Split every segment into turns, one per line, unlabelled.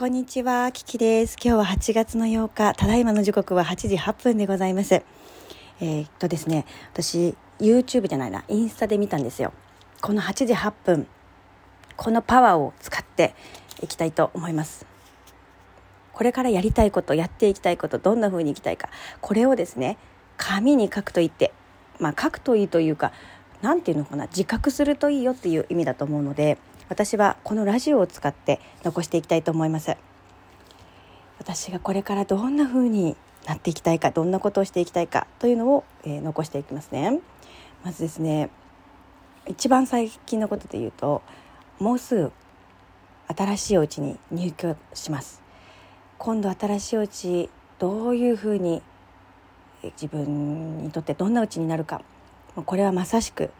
こんにちは、キキです。今日は8月の8日、ただいまの時刻は8時8分でございます。えー、っとですね、私、YouTube じゃないな、インスタで見たんですよ。この8時8分、このパワーを使っていきたいと思います。これからやりたいこと、やっていきたいこと、どんな風にいきたいか、これをですね、紙に書くと言って、まあ書くといいというか、何て言うのかな、自覚するといいよっていう意味だと思うので、私はこのラジオを使って残していきたいと思います。私がこれからどんな風になっていきたいかどんなことをしていきたいかというのを、えー、残していきますね。まずですね一番最近のことで言うともうすぐ新しいお家に入居します。今度新しいお家どういうふうに自分にとってどんなうちになるか。これはまさしく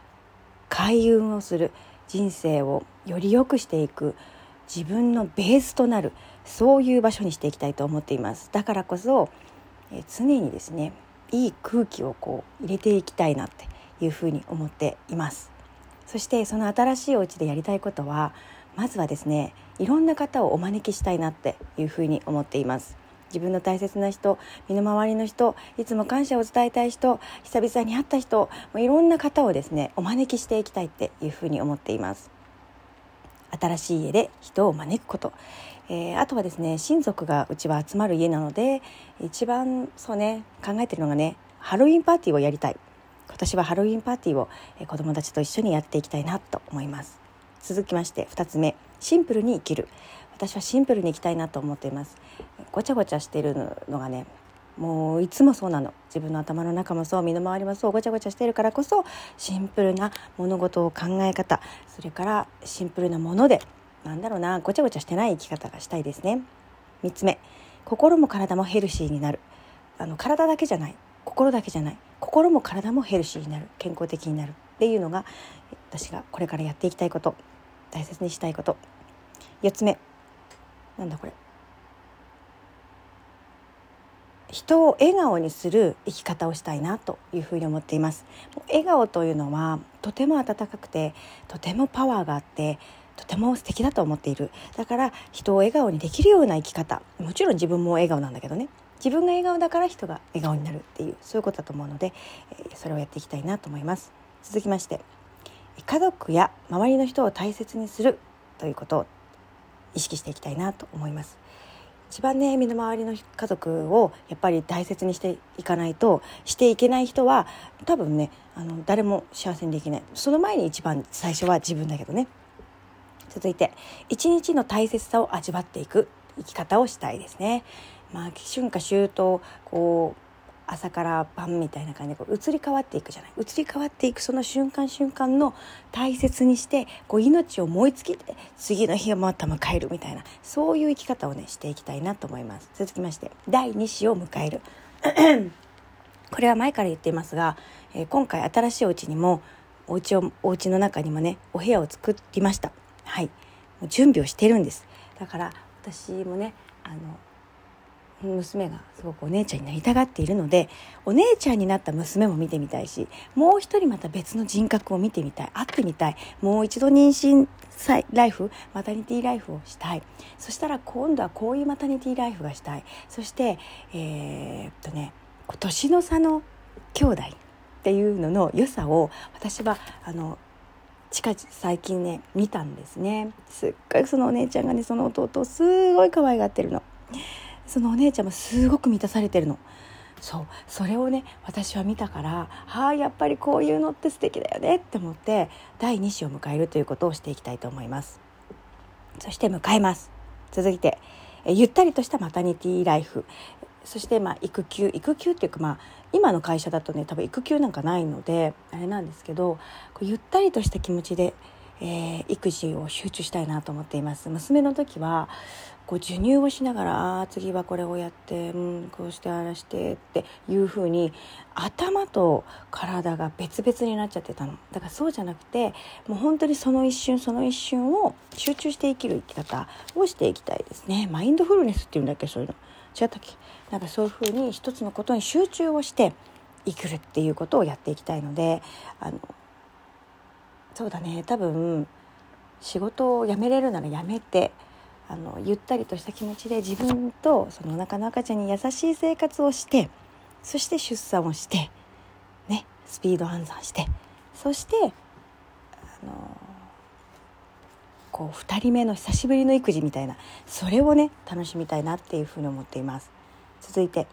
開運をする人生をより良くしていく自分のベースとなるそういう場所にしていきたいと思っています。だからこそえ常にですねいい空気をこう入れていきたいなっていうふうに思っています。そしてその新しいお家でやりたいことはまずはですねいろんな方をお招きしたいなっていうふうに思っています。自分の大切な人身の回りの人いつも感謝を伝えたい人久々に会った人いろんな方をですねお招きしていきたいっていうふうに思っています。新しい家で人を招くこと、えー、あとはですね親族がうちは集まる家なので一番そうね考えてるのがねハロウィンパーティーをやりたい。今年はハロウィンパーティーを子どもたちと一緒にやっていきたいなと思います。続きまして2つ目。シンプルに生きる。私はシンプルにいきたいなと思っています。ごちゃごちゃしてるのがねもういつもそうなの。自分の頭の中もそう身の回りもそうごちゃごちゃしてるからこそシンプルな物事を考え方それからシンプルなものでなんだろうなごちゃごちゃしてない生き方がしたいですね。3つ目。心も体もヘルシーになる。あの体だけじゃない。心だけじゃない。心も体もヘルシーになる。健康的になる。っていうのが私がこれからやっていきたいこと。大切にしたいこと。4つ目。なんだこれ。人を笑顔にする生き方をしたいなというふうに思っています。笑顔というのはとても温かくてとてもパワーがあってとても素敵だと思っている。だから人を笑顔にできるような生き方。もちろん自分も笑顔なんだけどね。自分が笑顔だから人が笑顔になるっていうそういうことだと思うのでそれをやっていきたいなと思います。続きまして家族や周りの人を大切にするということ。意識していきたいなと思います。一番ね身の回りの家族をやっぱり大切にしていかないとしていけない人は多分ねあの誰も幸せにできない。その前に一番最初は自分だけどね。続いて一日の大切さを味わっていく生き方をしたいですね。まあ春夏秋冬こう朝から晩みたいな感じでこう移り変わっていくじゃない。移り変わっていくその瞬間瞬間の大切にしてこう命を燃え尽きて次の日をまた迎えるみたいなそういう生き方をねしていきたいなと思います。続きまして第2子を迎える。これは前から言っていますが、えー、今回新しいお家にもお家をお家の中にもねお部屋を作りました。はい。もう準備をしてるんです。だから私もねあの娘がすごくお姉ちゃんになりたがっているのでお姉ちゃんになった娘も見てみたいしもう一人また別の人格を見てみたい。会ってみたいもう一度妊娠ライフマタニティライフをしたい。そしたら今度はこういうマタニティライフがしたい。そしてえー、っとね年の差の兄弟っていうのの良さを私はあの近最近ね見たんですね。すっごいそのお姉ちゃんがねその弟をすごい可愛がってるの。そのお姉ちゃんもすごく満たされてるの。そう。それをね私は見たからはあやっぱりこういうのって素敵だよねって思って第2子を迎えるということをしていきたいと思います。そして迎えます。続いてえゆったりとしたマタニティライフ。そしてまあ育休。育休っていうかまあ今の会社だとね多分育休なんかないのであれなんですけどゆったりとした気持ちでえー、育児を集中したいなと思っています。娘の時はこう授乳をしながらああ次はこれをやって、うん、こうしてあらしてっていうふうに頭と体が別々になっちゃってたの。だからそうじゃなくてもう本当にその一瞬その一瞬を集中して生きる生き方をしていきたいですね。マインドフルネスっていうんだっけそういうの。違ったっけ？なんかそういうふうに一つのことに集中をして生きるっていうことをやっていきたいのであのそうだね。多分仕事を辞めれるなら辞めてあのゆったりとした気持ちで自分とそのお腹の赤ちゃんに優しい生活をしてそして出産をしてねスピード暗算してそしてあのこう2人目の久しぶりの育児みたいなそれをね楽しみたいなっていうふうに思っています。続いて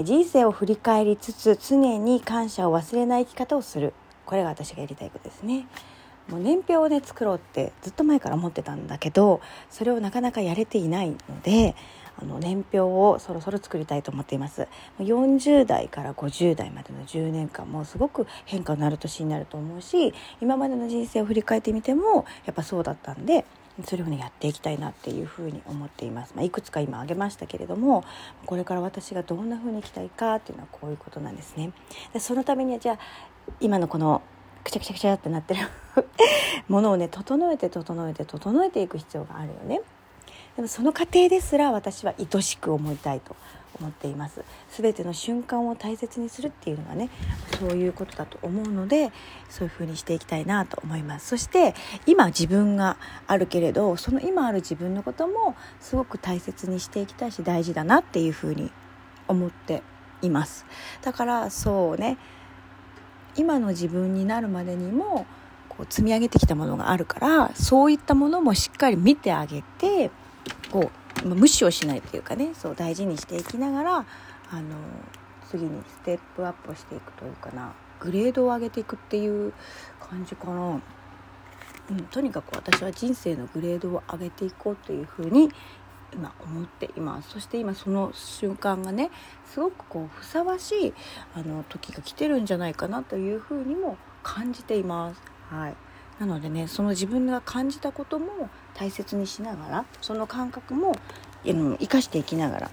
人生を振り返りつつ常に感謝を忘れない生き方をする。これが私がやりたいことですね。もう年表をね作ろうってずっと前から思ってたんだけどそれをなかなかやれていないのであの年表をそろそろ作りたいと思っています。40代から50代までの10年間もすごく変化のある年になると思うし今までの人生を振り返ってみてもやっぱそうだったんでそれをねやっていきたいなっていうふうに思っています、まあ、いくつか今挙げましたけれどもこれから私がどんなふうに生きたいかっていうのはこういうことなんですね。でそのためにはじゃあ今のこのくちゃくちゃくちゃってなってる。ものをね整えて整えて整えていく必要があるよね。でもその過程ですら私は愛しく思いたいと思っています。全ての瞬間を大切にするっていうのがねそういうことだと思うのでそういう風にしていきたいなと思います。そして今自分があるけれどその今ある自分のこともすごく大切にしていきたいし大事だなっていう風に思っています。だからそうね今の自分になるまでにもこう積み上げてきたものがあるからそういったものもしっかり見てあげてこう無視をしないというかねそう大事にしていきながらあの次にステップアップをしていくというかなグレードを上げていくっていう感じかな。うん、とにかく私は人生のグレードを上げていこうというふうに今思っていますそして今その瞬間がねすごくこうふさわしいあの時が来てるんじゃないかなというふうにも感じています。はいなのでねその自分が感じたことも大切にしながらその感覚も、生かしていきながら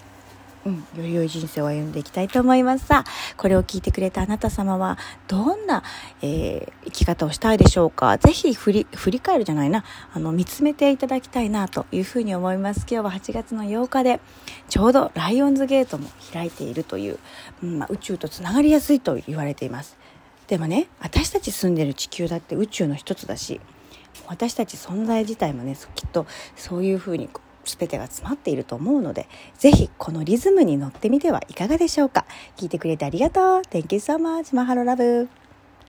うん、より良い人生を歩んでいきたいと思います。さあこれを聞いてくれたあなた様はどんな、えー、生き方をしたいでしょうか？ぜひ振り振り返るじゃないな。あの見つめていただきたいなというふうに思います。今日は8月の8日でちょうどライオンズゲートも開いているという、うんまあ、宇宙とつながりやすいと言われています。でもね私たち住んでる地球だって宇宙の一つだし私たち存在自体もねきっとそういうふうに全てが詰まっていると思うのでぜひこのリズムに乗ってみてはいかがでしょうか。聞いてくれてありがとう。Thank you so much マハロラブ。